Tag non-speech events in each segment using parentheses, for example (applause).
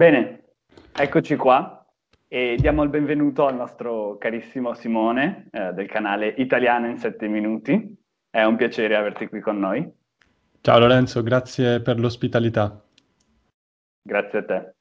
Bene, eccoci qua e diamo il benvenuto al nostro carissimo Simone eh, del canale Italiano in 7 minuti. È un piacere averti qui con noi. Ciao Lorenzo, grazie per l'ospitalità. Grazie a te.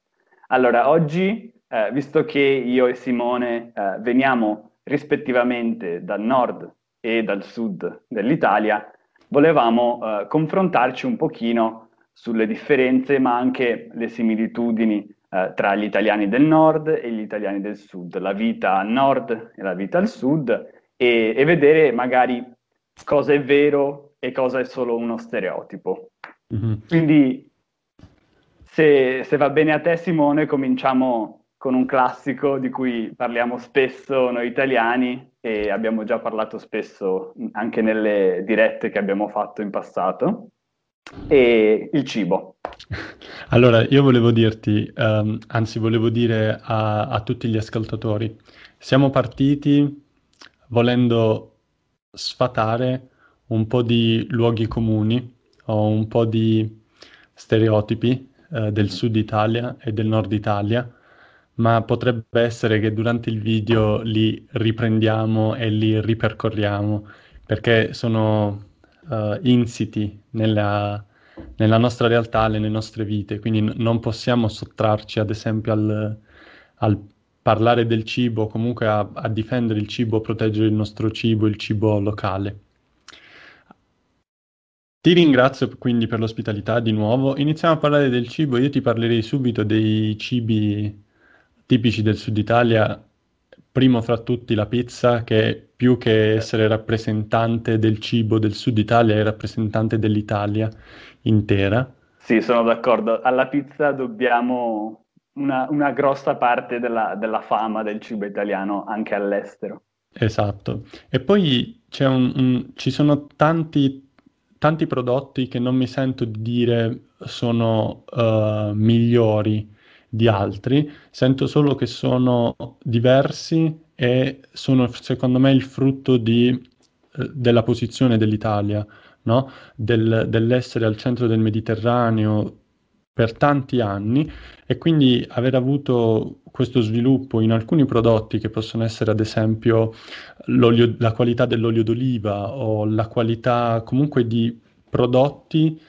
Allora, oggi, eh, visto che io e Simone eh, veniamo rispettivamente dal nord e dal sud dell'Italia, volevamo eh, confrontarci un pochino sulle differenze ma anche le similitudini eh, tra gli italiani del nord e gli italiani del sud, la vita al nord e la vita al sud e, e vedere magari cosa è vero e cosa è solo uno stereotipo. Mm-hmm. Quindi se, se va bene a te Simone cominciamo con un classico di cui parliamo spesso noi italiani e abbiamo già parlato spesso anche nelle dirette che abbiamo fatto in passato e il cibo. (laughs) Allora, io volevo dirti, um, anzi volevo dire a, a, tutti gli ascoltatori, siamo partiti volendo sfatare un po' di luoghi comuni o un po' di stereotipi uh, del sud Italia e del nord Italia, ma potrebbe essere che durante il video li riprendiamo e li ripercorriamo perché sono uh, insiti nella, nella, nostra realtà, nelle nostre vite, quindi n- non possiamo sottrarci ad esempio al, al parlare del cibo, comunque a, a, difendere il cibo, proteggere il nostro cibo, il cibo locale. Ti ringrazio quindi per l'ospitalità di nuovo. Iniziamo a parlare del cibo. Io ti parlerei subito dei cibi tipici del sud Italia primo fra tutti la pizza, che più che essere rappresentante del cibo del sud Italia è rappresentante dell'Italia intera. Sì, sono d'accordo. Alla pizza dobbiamo una, una grossa parte della, della, fama del cibo italiano anche all'estero. Esatto. E poi un, un, ci sono tanti, tanti prodotti che non mi sento di dire sono uh, migliori di altri, sento solo che sono diversi e sono secondo me il frutto di, eh, della posizione dell'Italia, no? Del, dell'essere al centro del Mediterraneo per tanti anni e quindi aver avuto questo sviluppo in alcuni prodotti che possono essere ad esempio la qualità dell'olio d'oliva o la qualità comunque di prodotti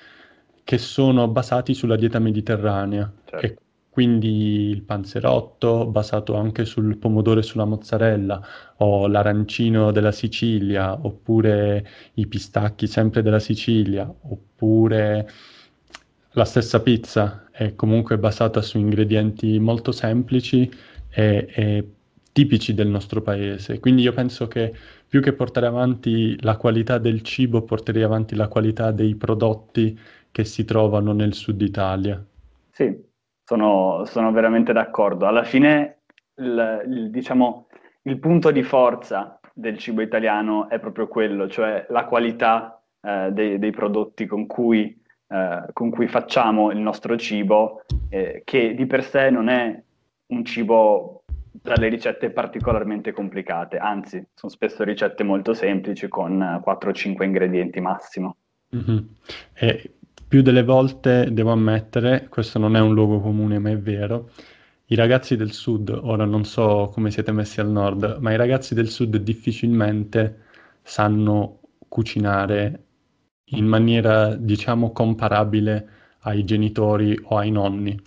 che sono basati sulla dieta mediterranea. Certo. E quindi il panzerotto basato anche sul pomodoro e sulla mozzarella, o l'arancino della Sicilia, oppure i pistacchi sempre della Sicilia, oppure la stessa pizza è comunque basata su ingredienti molto semplici e, e tipici del nostro paese. Quindi io penso che più che portare avanti la qualità del cibo, porterei avanti la qualità dei prodotti che si trovano nel sud Italia. Sì, sono, sono veramente d'accordo. Alla fine, il, il, diciamo, il punto di forza del cibo italiano è proprio quello, cioè la qualità eh, dei, dei, prodotti con cui, eh, con cui, facciamo il nostro cibo, eh, che di per sé non è un cibo dalle ricette particolarmente complicate, anzi, sono spesso ricette molto semplici con 4-5 ingredienti massimo. Mm-hmm. E più delle volte, devo ammettere, questo non è un luogo comune, ma è vero, i ragazzi del sud, ora non so come siete messi al nord, ma i ragazzi del sud difficilmente sanno cucinare in maniera, diciamo, comparabile ai genitori o ai nonni,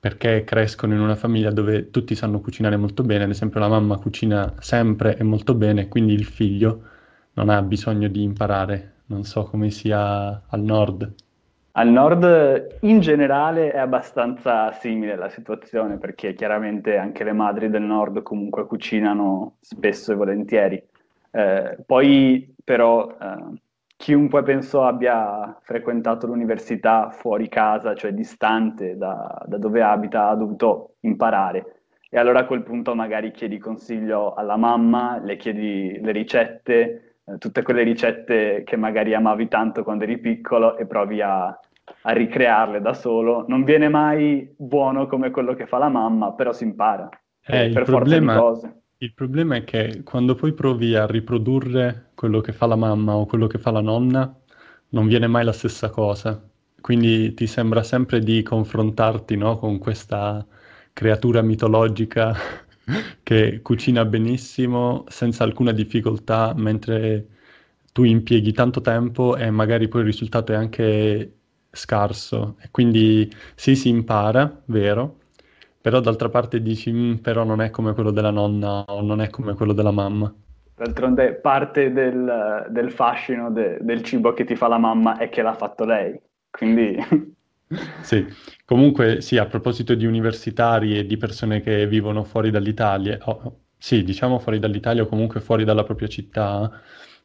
perché crescono in una famiglia dove tutti sanno cucinare molto bene, ad esempio la mamma cucina sempre e molto bene, quindi il figlio non ha bisogno di imparare, non so come sia al nord. Al nord in generale è abbastanza simile la situazione perché chiaramente anche le madri del nord comunque cucinano spesso e volentieri. Eh, poi però eh, chiunque penso abbia frequentato l'università fuori casa, cioè distante da, da dove abita, ha dovuto imparare. E allora a quel punto magari chiedi consiglio alla mamma, le chiedi le ricette, eh, tutte quelle ricette che magari amavi tanto quando eri piccolo e provi a, a, ricrearle da solo. Non viene mai buono come quello che fa la mamma, però si impara. Eh, per problema, forza di cose. Il problema è che quando poi provi a riprodurre quello che fa la mamma o quello che fa la nonna, non viene mai la stessa cosa. quindi ti sembra sempre di confrontarti, no, con questa creatura mitologica che cucina benissimo senza alcuna difficoltà, mentre tu impieghi tanto tempo e magari poi il risultato è anche scarso. E quindi sì, si impara, vero, però d'altra parte dici, mm, però non è come quello della nonna o non è come quello della mamma. D'altronde parte del, del fascino de, del cibo che ti fa la mamma è che l'ha fatto lei, quindi... (laughs) sì, comunque sì, a proposito di universitari e di persone che vivono fuori dall'Italia, oh, sì, diciamo fuori dall'Italia o comunque fuori dalla propria città,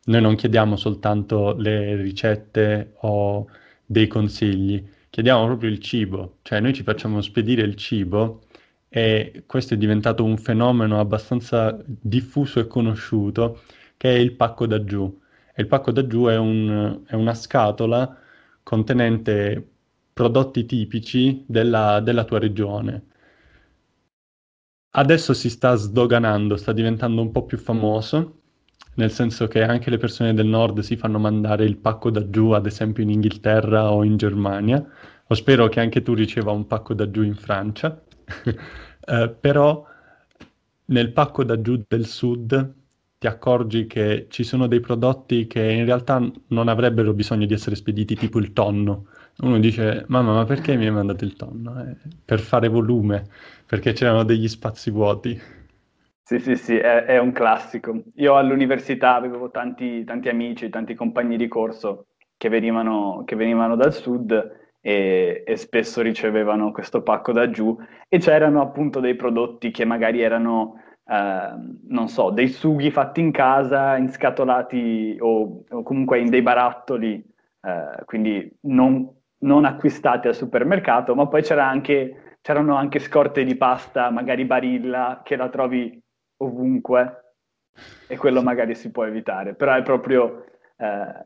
noi non chiediamo soltanto le ricette o dei consigli, chiediamo proprio il cibo, cioè noi ci facciamo spedire il cibo e questo è diventato un fenomeno abbastanza diffuso e conosciuto, che è il pacco da giù. E il pacco da giù è, un, è una scatola contenente prodotti tipici della, della tua regione. Adesso si sta sdoganando, sta diventando un po' più famoso, nel senso che anche le persone del nord si fanno mandare il pacco da giù, ad esempio in Inghilterra o in Germania, o spero che anche tu riceva un pacco da giù in Francia. (laughs) Eh, però nel pacco da giù del sud ti accorgi che ci sono dei prodotti che in realtà non avrebbero bisogno di essere spediti, tipo il tonno. Uno dice, mamma, ma perché mi hai mandato il tonno? Eh, per fare volume, perché c'erano degli spazi vuoti. Sì, sì, sì, è, è un classico. Io all'università avevo tanti, tanti amici, tanti compagni di corso che venivano, che venivano dal sud e, e, spesso ricevevano questo pacco da giù e c'erano appunto dei prodotti che magari erano, eh, non so, dei sughi fatti in casa, inscatolati o, o comunque in dei barattoli, eh, quindi non, non, acquistati al supermercato, ma poi c'era anche, c'erano anche scorte di pasta, magari Barilla, che la trovi ovunque e quello magari si può evitare, però è proprio... Eh,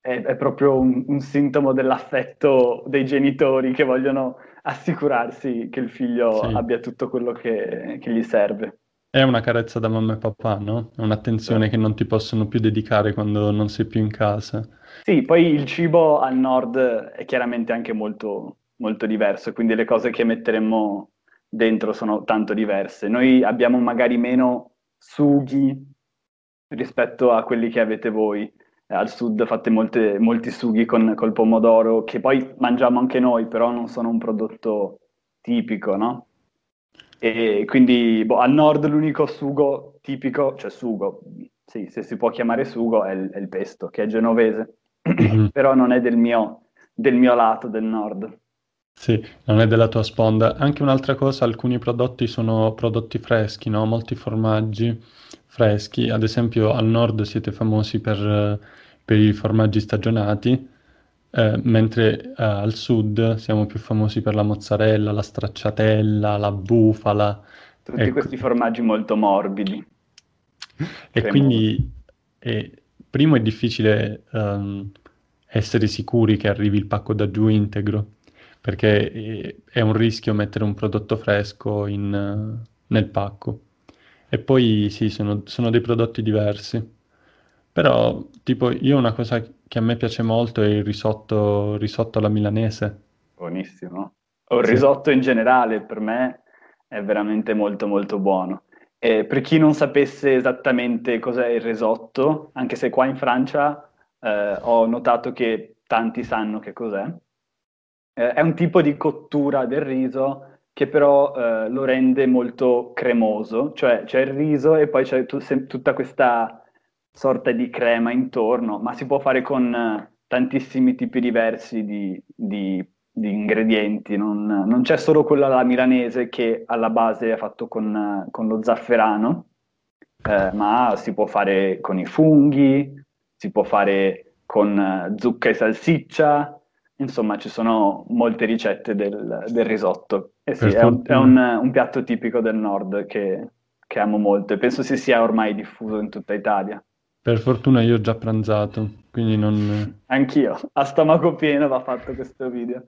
è, è proprio un, un, sintomo dell'affetto dei genitori che vogliono assicurarsi che il figlio sì. abbia tutto quello che, che, gli serve. È una carezza da mamma e papà, no? È un'attenzione sì. che non ti possono più dedicare quando non sei più in casa. Sì, poi il cibo al nord è chiaramente anche molto, molto diverso, quindi le cose che metteremmo dentro sono tanto diverse. Noi abbiamo magari meno sughi rispetto a quelli che avete voi al sud fate molte, molti sughi con, col pomodoro, che poi mangiamo anche noi, però non sono un prodotto tipico, no? E quindi boh, al nord l'unico sugo tipico, cioè sugo, sì, se si può chiamare sugo, è il, è il pesto, che è genovese, mm-hmm. (coughs) però non è del mio, del mio lato, del nord. Sì, non è della tua sponda. Anche un'altra cosa, alcuni prodotti sono prodotti freschi, no? Molti formaggi freschi. Ad esempio al nord siete famosi per, per i formaggi stagionati, eh, mentre eh, al sud siamo più famosi per la mozzarella, la stracciatella, la bufala. Tutti ecco. questi formaggi molto morbidi. (laughs) E quindi, eh, primo è difficile um, essere sicuri che arrivi il pacco da giù integro, perché eh, è un rischio mettere un prodotto fresco in, uh, nel pacco. E poi sì, sono, sono dei prodotti diversi. Però, tipo, io una cosa che a me piace molto è il risotto, risotto alla milanese. Buonissimo. O il sì. risotto in generale, per me è veramente molto molto buono. E per chi non sapesse esattamente cos'è il risotto, anche se qua in Francia eh, ho notato che tanti sanno che cos'è, eh, è un tipo di cottura del riso che però eh, lo rende molto cremoso, cioè c'è il riso e poi c'è tu, se, tutta questa sorta di crema intorno, ma si può fare con eh, tantissimi tipi diversi di, di, di ingredienti, non, non, c'è solo quello alla milanese che alla base è fatto con, con lo zafferano, eh, ma si può fare con i funghi, si può fare con eh, zucca e salsiccia, Insomma, ci sono molte ricette del, del risotto. E sì, è, un, è un, un, piatto tipico del nord che, che, amo molto e penso si sia ormai diffuso in tutta Italia. Per fortuna io ho già pranzato, quindi non... Anch'io, a stomaco pieno va fatto questo video.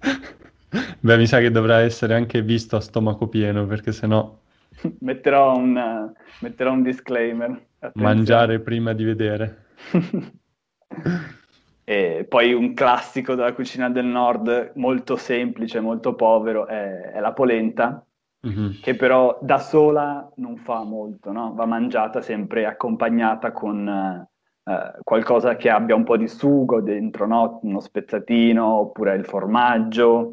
(laughs) Beh, mi sa che dovrà essere anche visto a stomaco pieno, perché sennò... (laughs) metterò, un, metterò un disclaimer. Attenzione. Mangiare prima di vedere. (laughs) E poi un classico della cucina del nord, molto semplice, molto povero, è, è la polenta, mm-hmm. che però da sola non fa molto, no? va mangiata sempre accompagnata con eh, qualcosa che abbia un po' di sugo dentro, no? uno spezzatino oppure il formaggio,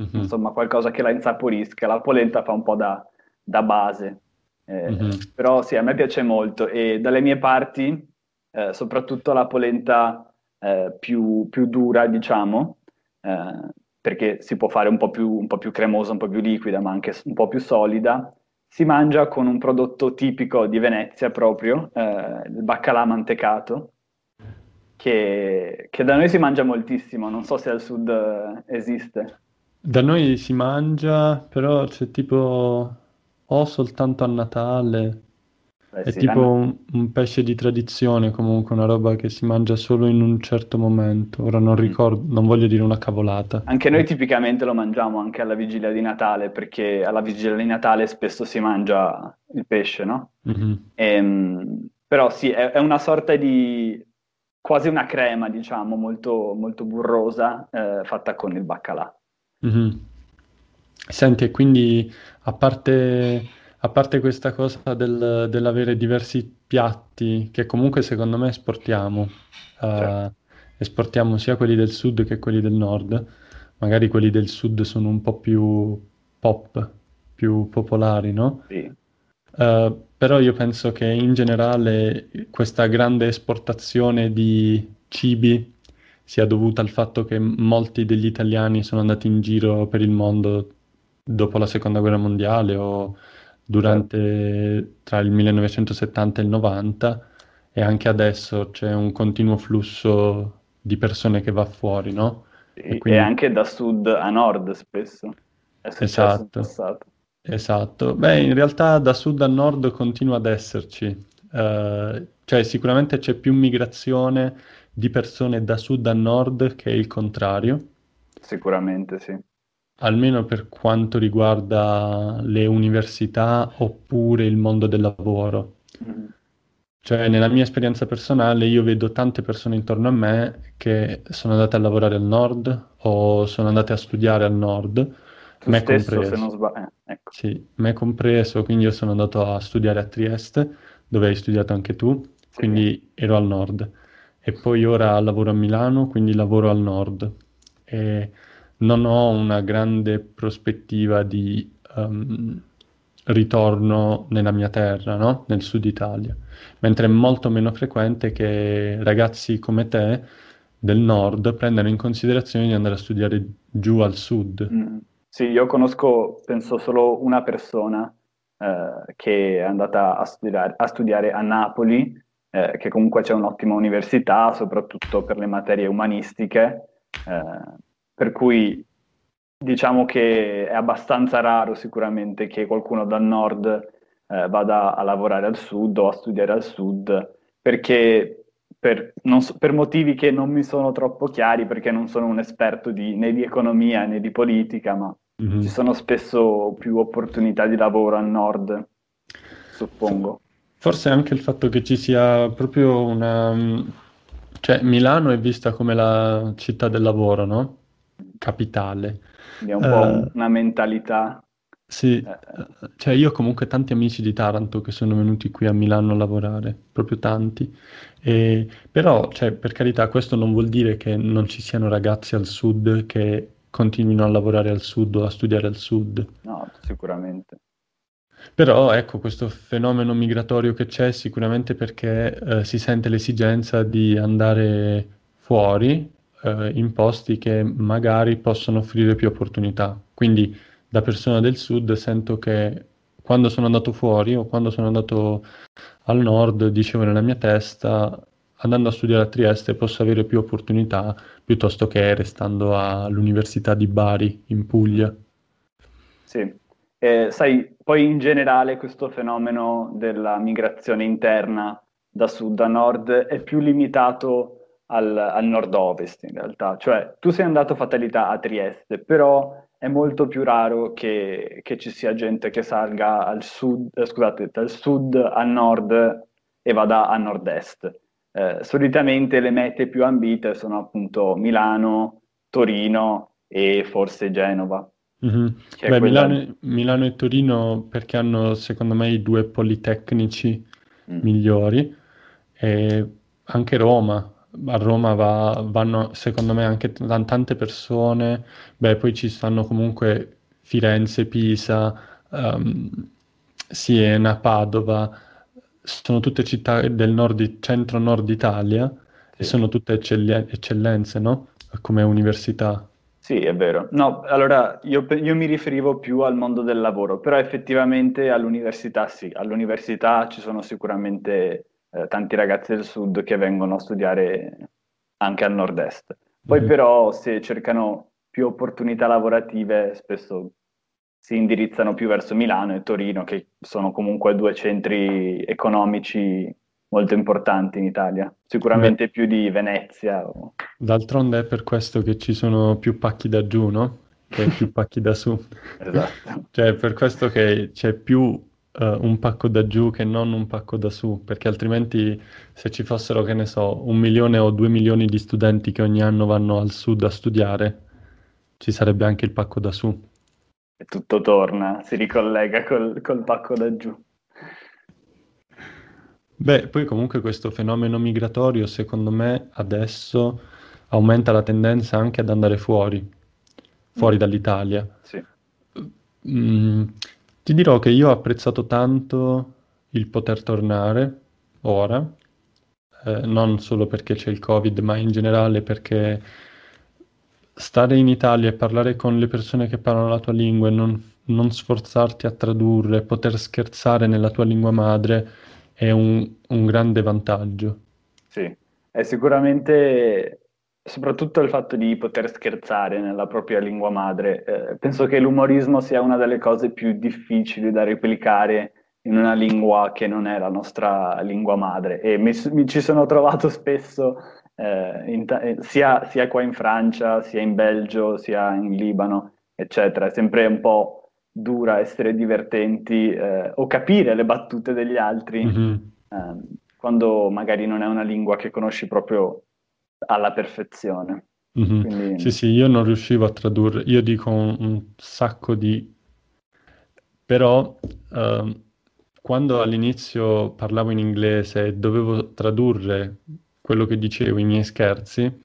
mm-hmm. insomma qualcosa che la insaporisca. La polenta fa un po' da, da base. Eh, mm-hmm. Però sì, a me piace molto e dalle mie parti, eh, soprattutto la polenta eh, più, più, dura, diciamo, eh, perché si può fare un po, più, un po' più cremosa, un po' più liquida, ma anche un po' più solida, si mangia con un prodotto tipico di Venezia proprio, eh, il baccalà mantecato, che, che, da noi si mangia moltissimo, non so se al sud eh, esiste. Da noi si mangia, però c'è tipo o soltanto a Natale. Beh, È sì, tipo un, un pesce di tradizione, comunque una roba che si mangia solo in un certo momento. Ora non mm. ricordo, non voglio dire una cavolata. Anche noi tipicamente lo mangiamo anche alla vigilia di Natale, perché alla vigilia di Natale spesso si mangia il pesce, no? Mm-hmm. E, ehm, però sì, è, è, una sorta di quasi una crema, diciamo, molto, molto burrosa, eh, fatta con il baccalà. Mm-hmm. Senti, quindi a parte, a parte questa cosa del, dell'avere diversi piatti, che comunque secondo me esportiamo, uh, esportiamo sia quelli del sud che quelli del nord, magari quelli del sud sono un po' più pop, più popolari, no? Sì. Uh, però io penso che in generale questa grande esportazione di cibi sia dovuta al fatto che molti degli italiani sono andati in giro per il mondo dopo la seconda guerra mondiale o durante tra il 1970 e il 90 e anche adesso c'è un continuo flusso di persone che va fuori, no? E, quindi... e anche da sud a nord spesso. esatto. Esatto. Beh, in realtà da sud a nord continua ad esserci. Uh, cioè sicuramente c'è più migrazione di persone da sud a nord che il contrario. Sicuramente sì almeno per quanto riguarda le università oppure il mondo del lavoro. Mm. Cioè, nella mia esperienza personale, io vedo tante persone intorno a me che sono andate a lavorare al nord o sono andate a studiare al nord, tu me stesso, compreso. se non sbaglio. Eh, ecco. Sì, me compreso, quindi io sono andato a studiare a Trieste, dove hai studiato anche tu, sì. quindi ero al nord. E poi ora lavoro a Milano, quindi lavoro al nord. E non ho una grande prospettiva di um, ritorno nella mia terra, no? nel sud Italia, mentre è molto meno frequente che ragazzi come te del nord prendano in considerazione di andare a studiare giù al sud. Mm. Sì, io conosco, penso, solo una persona eh, che è andata a studiare, a, studiare a Napoli, eh, che comunque c'è un'ottima università, soprattutto per le materie umanistiche. Eh, per cui diciamo che è abbastanza raro sicuramente che qualcuno dal nord eh, vada a lavorare al sud o a studiare al sud, perché per, so, per, motivi che non mi sono troppo chiari, perché non sono un esperto di, né di economia né di politica, ma mm-hmm. ci sono spesso più opportunità di lavoro al nord, suppongo. Forse anche il fatto che ci sia proprio una... Cioè, Milano è vista come la città del lavoro, no? Capitale. È un po' uh, una mentalità. Sì, eh. cioè io ho comunque tanti amici di Taranto che sono venuti qui a Milano a lavorare, proprio tanti. E, però, cioè, per carità, questo non vuol dire che non ci siano ragazzi al sud che continuino a lavorare al sud o a studiare al sud. No, sicuramente. Però ecco, questo fenomeno migratorio che c'è sicuramente perché eh, si sente l'esigenza di andare fuori eh, in posti che magari possono offrire più opportunità. Quindi da persona del sud sento che quando sono andato fuori o quando sono andato al nord, dicevo nella mia testa, andando a studiare a Trieste posso avere più opportunità piuttosto che restando all'Università di Bari in Puglia. Sì, eh, sai, poi in generale questo fenomeno della migrazione interna da sud a nord è più limitato al, al nord-ovest in realtà, cioè tu sei andato fatalità a Trieste, però è molto più raro che, che ci sia gente che salga al sud, eh, scusate, dal sud al nord e vada a nord-est. eh, solitamente le mete più ambite sono appunto Milano, Torino e forse Genova. Mm-hmm. Beh, quella... Milano, Milano, e Torino perché hanno secondo me i due politecnici mm. migliori e anche Roma. A Roma va, vanno secondo me anche t- tante persone, beh poi ci stanno comunque Firenze, Pisa, um, Siena, Padova, sono tutte città del nord, centro-nord Italia sì. e sono tutte eccelli- eccellenze, no? Come università. Sì, è vero. No, allora io, io, mi riferivo più al mondo del lavoro, però effettivamente all'università sì, all'università ci sono sicuramente eh, tanti ragazzi del sud che vengono a studiare anche al nord-est. Poi mm-hmm. però se cercano più opportunità lavorative spesso si indirizzano più verso Milano e Torino, che sono comunque due centri economici molto importanti in Italia, sicuramente Beh, più di Venezia. O... D'altronde è per questo che ci sono più pacchi da giù, no? Che più pacchi da su. (laughs) esatto. cioè, è per questo che c'è più uh, un pacco da giù che non un pacco da su, perché altrimenti se ci fossero, che ne so, un milione o due milioni di studenti che ogni anno vanno al sud a studiare, ci sarebbe anche il pacco da su. E tutto torna, si ricollega col, col pacco da giù. Beh, poi comunque questo fenomeno migratorio, secondo me, adesso aumenta la tendenza anche ad andare fuori, fuori mm. dall'Italia. Sì. Mm, ti dirò che io ho apprezzato tanto il poter tornare ora, eh, non solo perché c'è il Covid, ma in generale perché stare in Italia e parlare con le persone che parlano la tua lingua e non, non sforzarti a tradurre, poter scherzare nella tua lingua madre è un, un grande vantaggio. Sì, è sicuramente soprattutto il fatto di poter scherzare nella propria lingua madre. Eh, penso che l'umorismo sia una delle cose più difficili da replicare in una lingua che non è la nostra lingua madre e mi, mi ci sono trovato spesso eh, ta- eh, sia, sia, qua in Francia, sia in Belgio, sia in Libano, eccetera. È sempre un po' dura essere divertenti eh, o capire le battute degli altri mm-hmm. eh, quando magari non è una lingua che conosci proprio alla perfezione. Mm-hmm. Quindi... Sì, sì, io non riuscivo a tradurre, io dico un, un sacco di... però eh, quando all'inizio parlavo in inglese e dovevo tradurre quello che dicevo, i miei scherzi,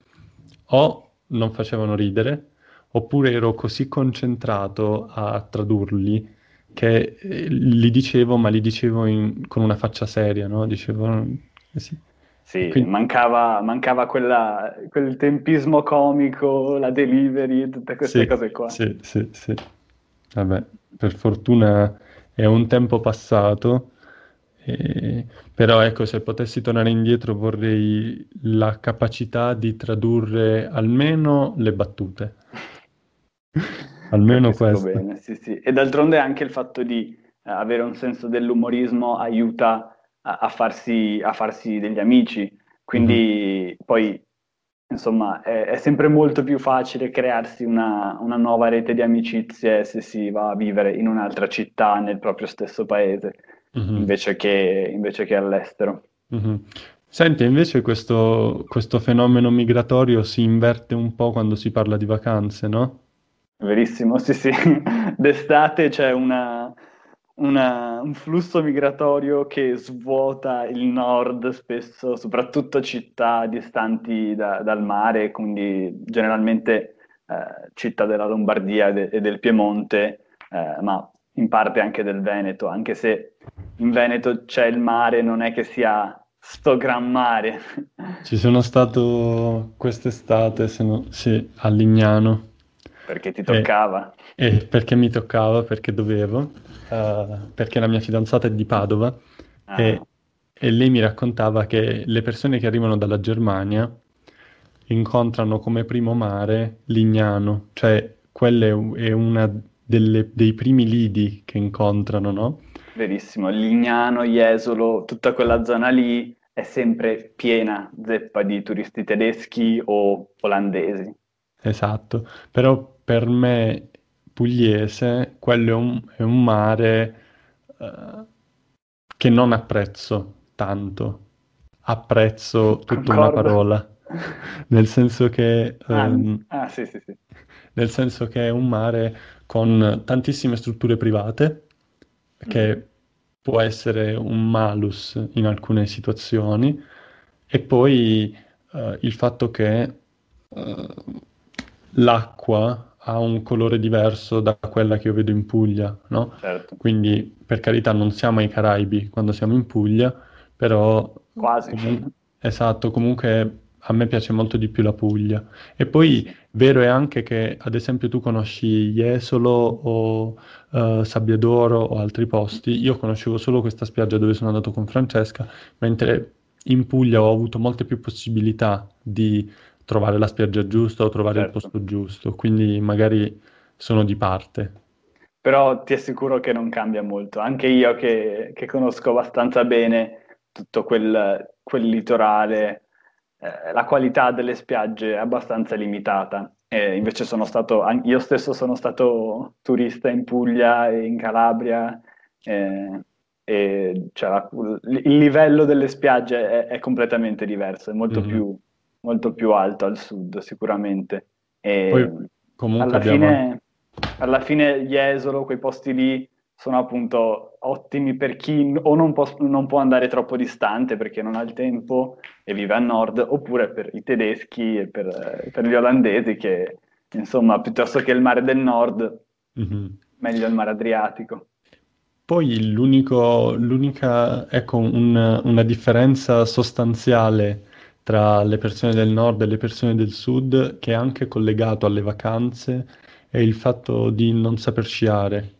o non facevano ridere, oppure ero così concentrato a tradurli che eh, li dicevo, ma li dicevo in, con una faccia seria, no? Dicevo... Eh sì. Sì, Quindi... mancava, mancava quella, quel tempismo comico, la delivery, tutte queste sì, cose qua. Sì, sì, sì. Vabbè, per fortuna è un tempo passato, eh, però ecco, se potessi tornare indietro vorrei la capacità di tradurre almeno le battute. (laughs) Almeno questo. Bene, sì, sì. E d'altronde anche il fatto di avere un senso dell'umorismo aiuta a, a, farsi, a farsi, degli amici. Quindi mm-hmm. poi, insomma, è, è, sempre molto più facile crearsi una, una, nuova rete di amicizie se si va a vivere in un'altra città, nel proprio stesso paese, mm-hmm. invece, che, invece, che, all'estero. Mm-hmm. Senti, invece questo, questo fenomeno migratorio si inverte un po' quando si parla di vacanze, no? Verissimo, sì, sì. (laughs) D'estate c'è una, una, un flusso migratorio che svuota il nord, spesso, soprattutto città distanti da, dal mare, quindi generalmente eh, città della Lombardia de, e del Piemonte, eh, ma in parte anche del Veneto, anche se in Veneto c'è il mare, non è che sia sto gran mare. Ci sono stato quest'estate, se no, sì, a Lignano. Perché ti toccava? E, e perché mi toccava, perché dovevo, uh, perché la mia fidanzata è di Padova ah. e, e, lei mi raccontava che le persone che arrivano dalla Germania incontrano come primo mare Lignano, cioè quella è una delle, dei primi lidi che incontrano, no? Verissimo, Lignano, Jesolo, tutta quella zona lì è sempre piena zeppa di turisti tedeschi o olandesi. Esatto, però per me pugliese quello è un, è un mare uh, che non apprezzo tanto. apprezzo tutta una parola, (laughs) nel senso che... Ah, um, ah, sì, sì, sì. Nel senso che è un mare con tantissime strutture private, che mm. può essere un malus in alcune situazioni, e poi uh, il fatto che uh, l'acqua ha un colore diverso da quella che io vedo in Puglia, no? Certo. Quindi, per carità, non siamo ai Caraibi quando siamo in Puglia, però... Quasi. Comunque, esatto, comunque a me piace molto di più la Puglia. E poi, vero è anche che, ad esempio, tu conosci Jesolo o uh, Sabbiadoro o altri posti. Io conoscevo solo questa spiaggia dove sono andato con Francesca, mentre in Puglia ho avuto molte più possibilità di trovare la spiaggia giusta o trovare certo. il posto giusto, quindi magari sono di parte. Però ti assicuro che non cambia molto, anche io che, che conosco abbastanza bene tutto quel, quel litorale, eh, la qualità delle spiagge è abbastanza limitata. E invece sono stato, io stesso sono stato turista in Puglia e in Calabria, eh, e cioè, il livello delle spiagge è, è completamente diverso, è molto mm-hmm. più molto più alto al sud sicuramente. E Poi, comunque alla, abbiamo... fine, alla fine gli Esolo, quei posti lì, sono appunto ottimi per chi o non può, non può, andare troppo distante perché non ha il tempo e vive a nord, oppure per i tedeschi e per, per gli olandesi che, insomma, piuttosto che il mare del nord, mm-hmm. meglio il mare Adriatico. Poi l'unica, ecco, un, una differenza sostanziale tra le persone del nord e le persone del sud che è anche collegato alle vacanze è il fatto di non saper sciare.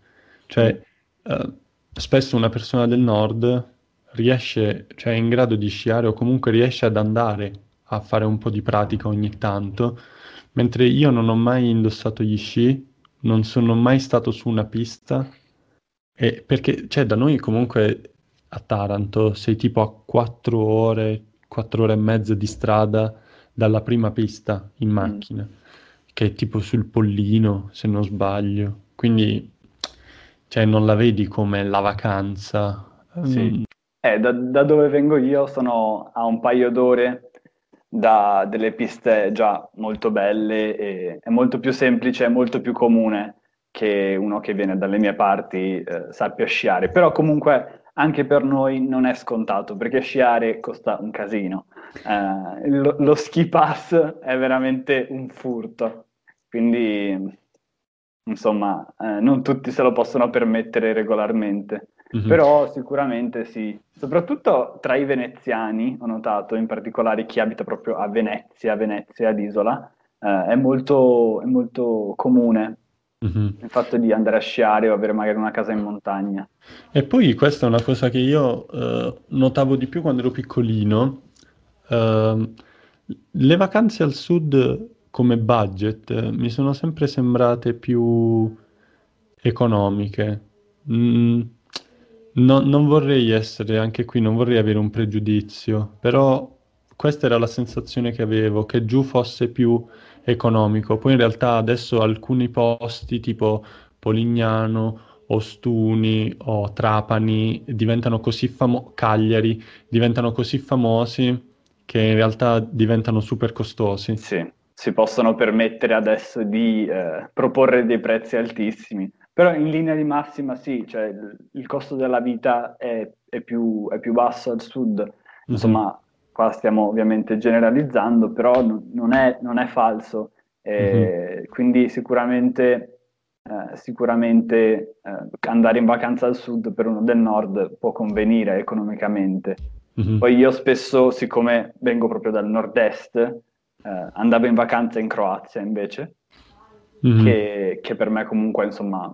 Cioè, eh, spesso una persona del nord riesce, cioè è in grado di sciare o comunque riesce ad andare a fare un po' di pratica ogni tanto, mentre io non ho mai indossato gli sci, non sono mai stato su una pista, e perché cioè, da noi comunque a Taranto sei tipo a 4 ore, quattro ore e mezza di strada dalla prima pista in mm. macchina, mm. che è tipo sul Pollino, se non sbaglio. Quindi, cioè, non la vedi come la vacanza. Sì. Mm. Eh, da, da, dove vengo io sono a un paio d'ore da delle piste già molto belle e è molto più semplice, è molto più comune che uno che viene dalle mie parti eh, sappia sciare. Però comunque anche per noi non è scontato perché sciare costa un casino. Eh, lo, lo, ski pass è veramente un furto, quindi insomma eh, non tutti se lo possono permettere regolarmente. Mm-hmm. Però sicuramente sì, soprattutto tra i veneziani ho notato, in particolare chi abita proprio a Venezia, Venezia ad Isola, eh, è, molto, è molto comune Mm-hmm. Il fatto di andare a sciare o avere magari una casa in montagna. E poi questa è una cosa che io eh, notavo di più quando ero piccolino. Eh, le vacanze al sud come budget eh, mi sono sempre sembrate più economiche. Mm, no, non vorrei essere, anche qui non vorrei avere un pregiudizio, però questa era la sensazione che avevo, che giù fosse più economico. Poi in realtà adesso alcuni posti tipo Polignano, Ostuni o Trapani diventano così famosi, Cagliari diventano così famosi che in realtà diventano super costosi. Sì, si possono permettere adesso di eh, proporre dei prezzi altissimi, però in linea di massima sì, cioè il, costo della vita è, è, più, è, più, basso al sud, mhm. insomma mm-hmm qua stiamo ovviamente generalizzando, però n- non, è, non, è, falso. Eh, mm-hmm. Quindi sicuramente, eh, sicuramente eh, andare in vacanza al sud per uno del nord può convenire economicamente. Mm-hmm. Poi io spesso, siccome vengo proprio dal nord-est, eh, andavo in vacanza in Croazia invece, mm-hmm. che, che per me comunque insomma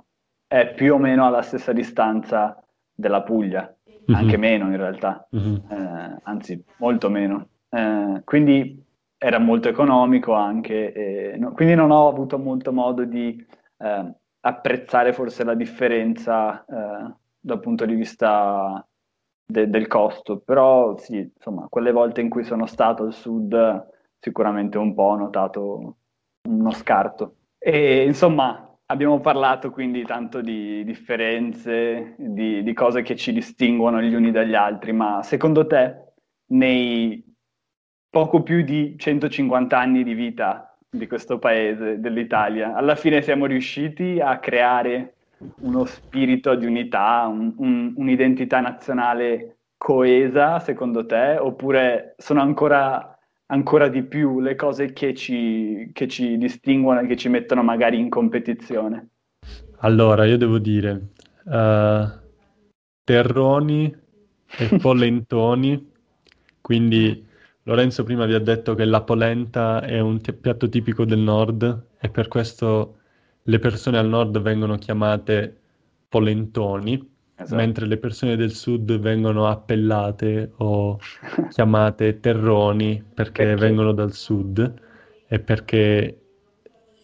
è più o meno alla stessa distanza della Puglia mm-hmm. anche meno in realtà, mm-hmm. eh, anzi molto meno. Eh, quindi era molto economico anche, e, no, quindi non ho avuto molto modo di eh, apprezzare forse la differenza eh, dal punto di vista de- del costo, però sì, insomma, quelle volte in cui sono stato al sud sicuramente un po' ho notato uno scarto. E insomma, Abbiamo parlato quindi tanto di differenze, di, di, cose che ci distinguono gli uni dagli altri, ma secondo te nei poco più di 150 anni di vita di questo paese, dell'Italia. Alla fine siamo riusciti a creare uno spirito di unità, un, un, un'identità nazionale coesa, secondo te? Oppure sono ancora, ancora di più le cose che ci, che ci distinguono e che ci mettono magari in competizione? Allora, io devo dire, uh, terroni e (laughs) polentoni, quindi Lorenzo prima vi ha detto che la polenta è un t- piatto tipico del nord e per questo le persone al nord vengono chiamate polentoni, esatto. mentre le persone del sud vengono appellate o chiamate terroni perché, perché vengono dal sud e perché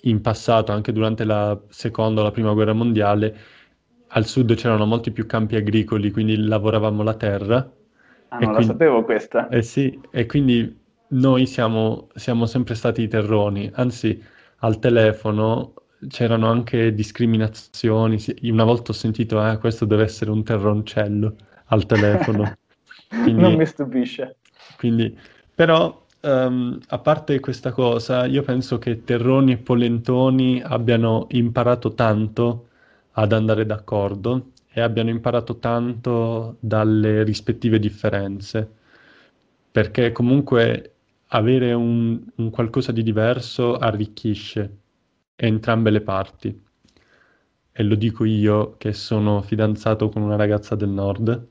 in passato, anche durante la seconda o la prima guerra mondiale, al sud c'erano molti più campi agricoli, quindi lavoravamo la terra. Ah, non quindi, la sapevo questa. Eh sì, e quindi noi siamo, siamo sempre stati i terroni, anzi al telefono c'erano anche discriminazioni. Una volta ho sentito, eh, questo deve essere un terroncello al telefono. (laughs) Quindi, non mi stupisce. Quindi, però, um, a parte questa cosa, io penso che Terroni e Polentoni abbiano imparato tanto ad andare d'accordo e abbiano imparato tanto dalle rispettive differenze, perché comunque avere un, un qualcosa di diverso arricchisce entrambe le parti. E lo dico io che sono fidanzato con una ragazza del nord,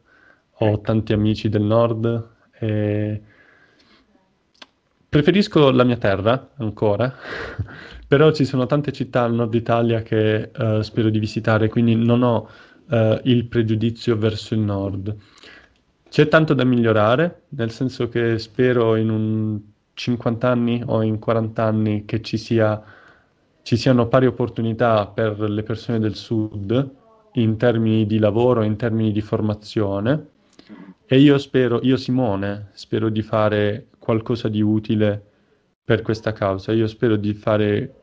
ho ecco. tanti amici del nord e preferisco la mia terra ancora, (laughs) però ci sono tante città al nord Italia che uh, spero di visitare, quindi non ho uh, il pregiudizio verso il nord. C'è tanto da migliorare, nel senso che spero in un 50 anni o in 40 anni che ci sia ci siano pari opportunità per le persone del sud in termini di lavoro, in termini di formazione e io spero, io Simone, spero di fare qualcosa di utile per questa causa. Io spero di fare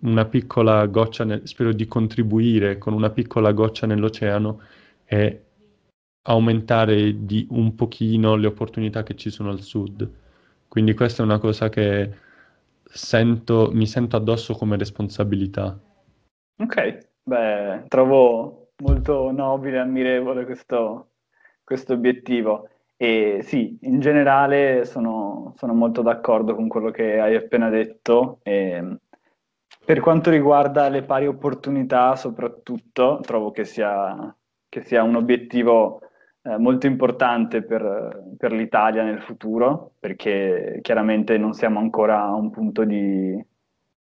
una piccola goccia, nel, spero di contribuire con una piccola goccia nell'oceano e aumentare di un pochino le opportunità che ci sono al sud. Quindi questa è una cosa che sento, mi sento addosso come responsabilità. Ok, beh, trovo molto nobile e ammirevole questo, questo obiettivo. E sì, in generale sono, sono, molto d'accordo con quello che hai appena detto. E per quanto riguarda le pari opportunità, soprattutto, trovo che sia, che sia un obiettivo eh, molto importante per, per, l'Italia nel futuro, perché chiaramente non siamo ancora a un punto di,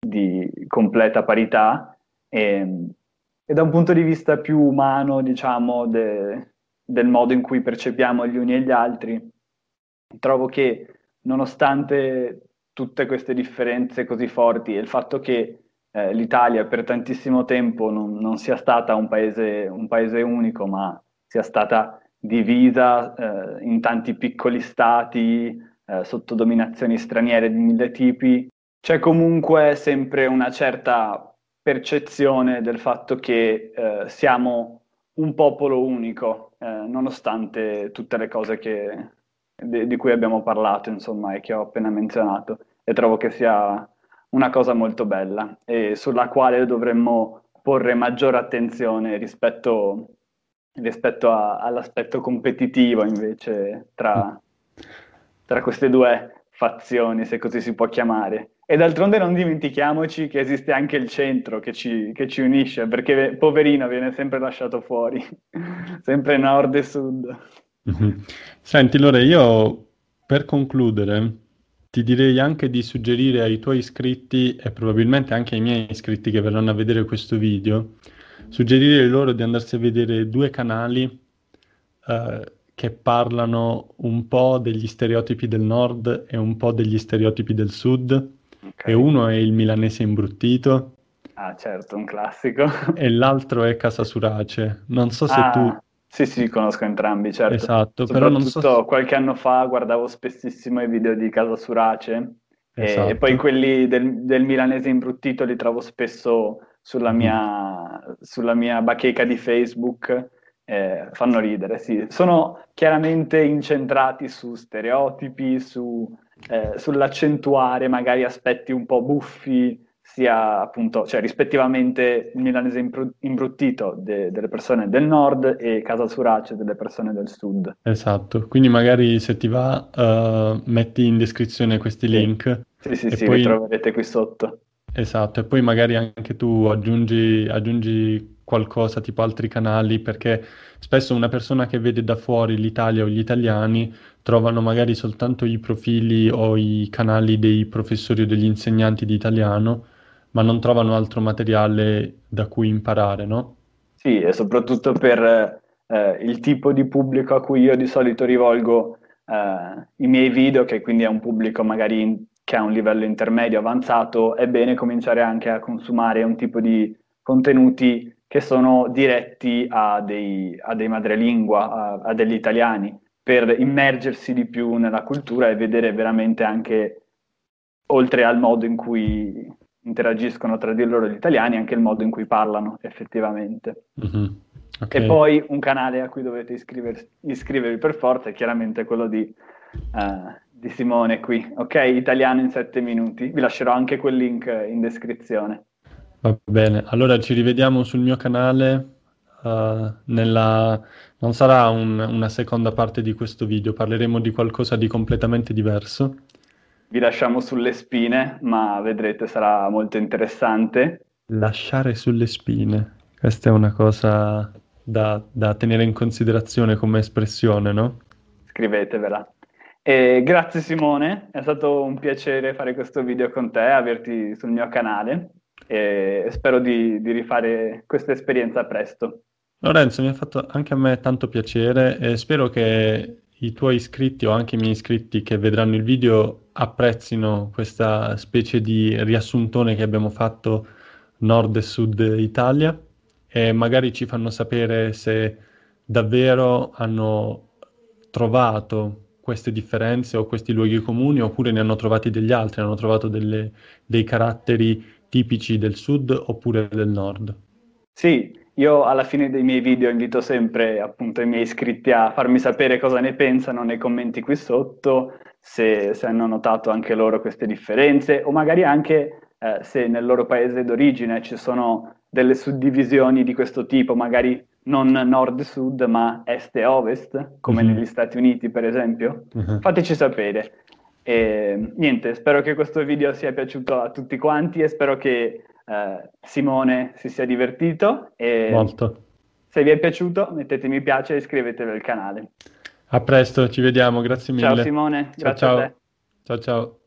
di completa parità. E, e, da un punto di vista più umano, diciamo, de, del modo in cui percepiamo gli uni e gli altri, trovo che nonostante tutte queste differenze così forti e il fatto che eh, l'Italia per tantissimo tempo non, non sia stata un paese, un paese unico, ma sia stata divisa eh, in tanti piccoli stati eh, sotto dominazioni straniere di mille tipi, c'è comunque sempre una certa percezione del fatto che eh, siamo un popolo unico, eh, nonostante tutte le cose che, di, di cui abbiamo parlato, insomma, e che ho appena menzionato. E trovo che sia una cosa molto bella e sulla quale dovremmo porre maggiore attenzione rispetto rispetto a, all'aspetto competitivo invece tra, tra queste due fazioni, se così si può chiamare. E d'altronde non dimentichiamoci che esiste anche il centro che ci, che ci unisce, perché poverino viene sempre lasciato fuori, (laughs) sempre nord e sud. Mm-hmm. Senti, Lore, io per concludere ti direi anche di suggerire ai tuoi iscritti e probabilmente anche ai miei iscritti che verranno a vedere questo video suggerire loro di andarsi a vedere due canali uh, che parlano un po' degli stereotipi del nord e un po' degli stereotipi del sud. Okay. E uno è il milanese imbruttito. Ah, certo, un classico. (laughs) e l'altro è Casa Surace. Non so se ah, tu... Sì, sì, conosco entrambi, certo. Esatto, però non so... Se... qualche anno fa guardavo spessissimo i video di Casa Surace esatto. e, poi quelli del, del milanese imbruttito li trovo spesso sulla mia, sulla mia bacheca di Facebook eh, fanno ridere, sì. Sono chiaramente incentrati su stereotipi, su, eh, sull'accentuare magari aspetti un po' buffi, sia appunto, cioè rispettivamente il milanese imbru- imbruttito de- delle persone del nord e Casa Surace delle persone del sud. Esatto, quindi magari se ti va uh, metti in descrizione questi link. Sì, sì, sì, poi... li troverete qui sotto. Esatto, e poi magari anche tu aggiungi, aggiungi qualcosa tipo altri canali, perché spesso una persona che vede da fuori l'Italia o gli italiani trovano magari soltanto i profili o i canali dei professori o degli insegnanti di italiano, ma non trovano altro materiale da cui imparare, no? Sì, e soprattutto per eh, il tipo di pubblico a cui io di solito rivolgo eh, i miei video, che quindi è un pubblico magari che ha un livello intermedio avanzato, è bene cominciare anche a consumare un tipo di contenuti che sono diretti a dei, a dei madrelingua, a, a degli italiani, per immergersi di più nella cultura e vedere veramente anche, oltre al modo in cui interagiscono tra di loro gli italiani, anche il modo in cui parlano effettivamente. Mm-hmm. Okay. E poi un canale a cui dovete iscrivervi per forza è chiaramente quello di, uh, di Simone qui, ok? Italiano in sette minuti. Vi lascerò anche quel link in descrizione. Va bene, allora ci rivediamo sul mio canale. Uh, nella... Non sarà un, una seconda parte di questo video, parleremo di qualcosa di completamente diverso. Vi lasciamo sulle spine, ma vedrete sarà molto interessante. Lasciare sulle spine, questa è una cosa da, da tenere in considerazione come espressione, no? Scrivetevela. E grazie Simone, è stato un piacere fare questo video con te, averti sul mio canale e spero di, di rifare questa esperienza presto. Lorenzo, mi ha fatto anche a me tanto piacere e spero che i tuoi iscritti o anche i miei iscritti che vedranno il video apprezzino questa specie di riassuntone che abbiamo fatto nord e sud Italia e magari ci fanno sapere se davvero hanno trovato queste differenze o questi luoghi comuni oppure ne hanno trovati degli altri, hanno trovato delle, dei caratteri tipici del sud oppure del nord? Sì, io alla fine dei miei video invito sempre appunto i miei iscritti a farmi sapere cosa ne pensano nei commenti qui sotto, se, se hanno notato anche loro queste differenze o magari anche eh, se nel loro paese d'origine ci sono delle suddivisioni di questo tipo, magari non nord-sud ma est e ovest, come mm-hmm. negli Stati Uniti per esempio. Mm-hmm. Fateci sapere. E, niente, spero che questo video sia piaciuto a tutti quanti e spero che eh, Simone si sia divertito. E Molto. Se vi è piaciuto mettete mi piace e iscrivetevi al canale. A presto, ci vediamo, grazie mille. Ciao Simone, ciao, ciao. Ciao ciao.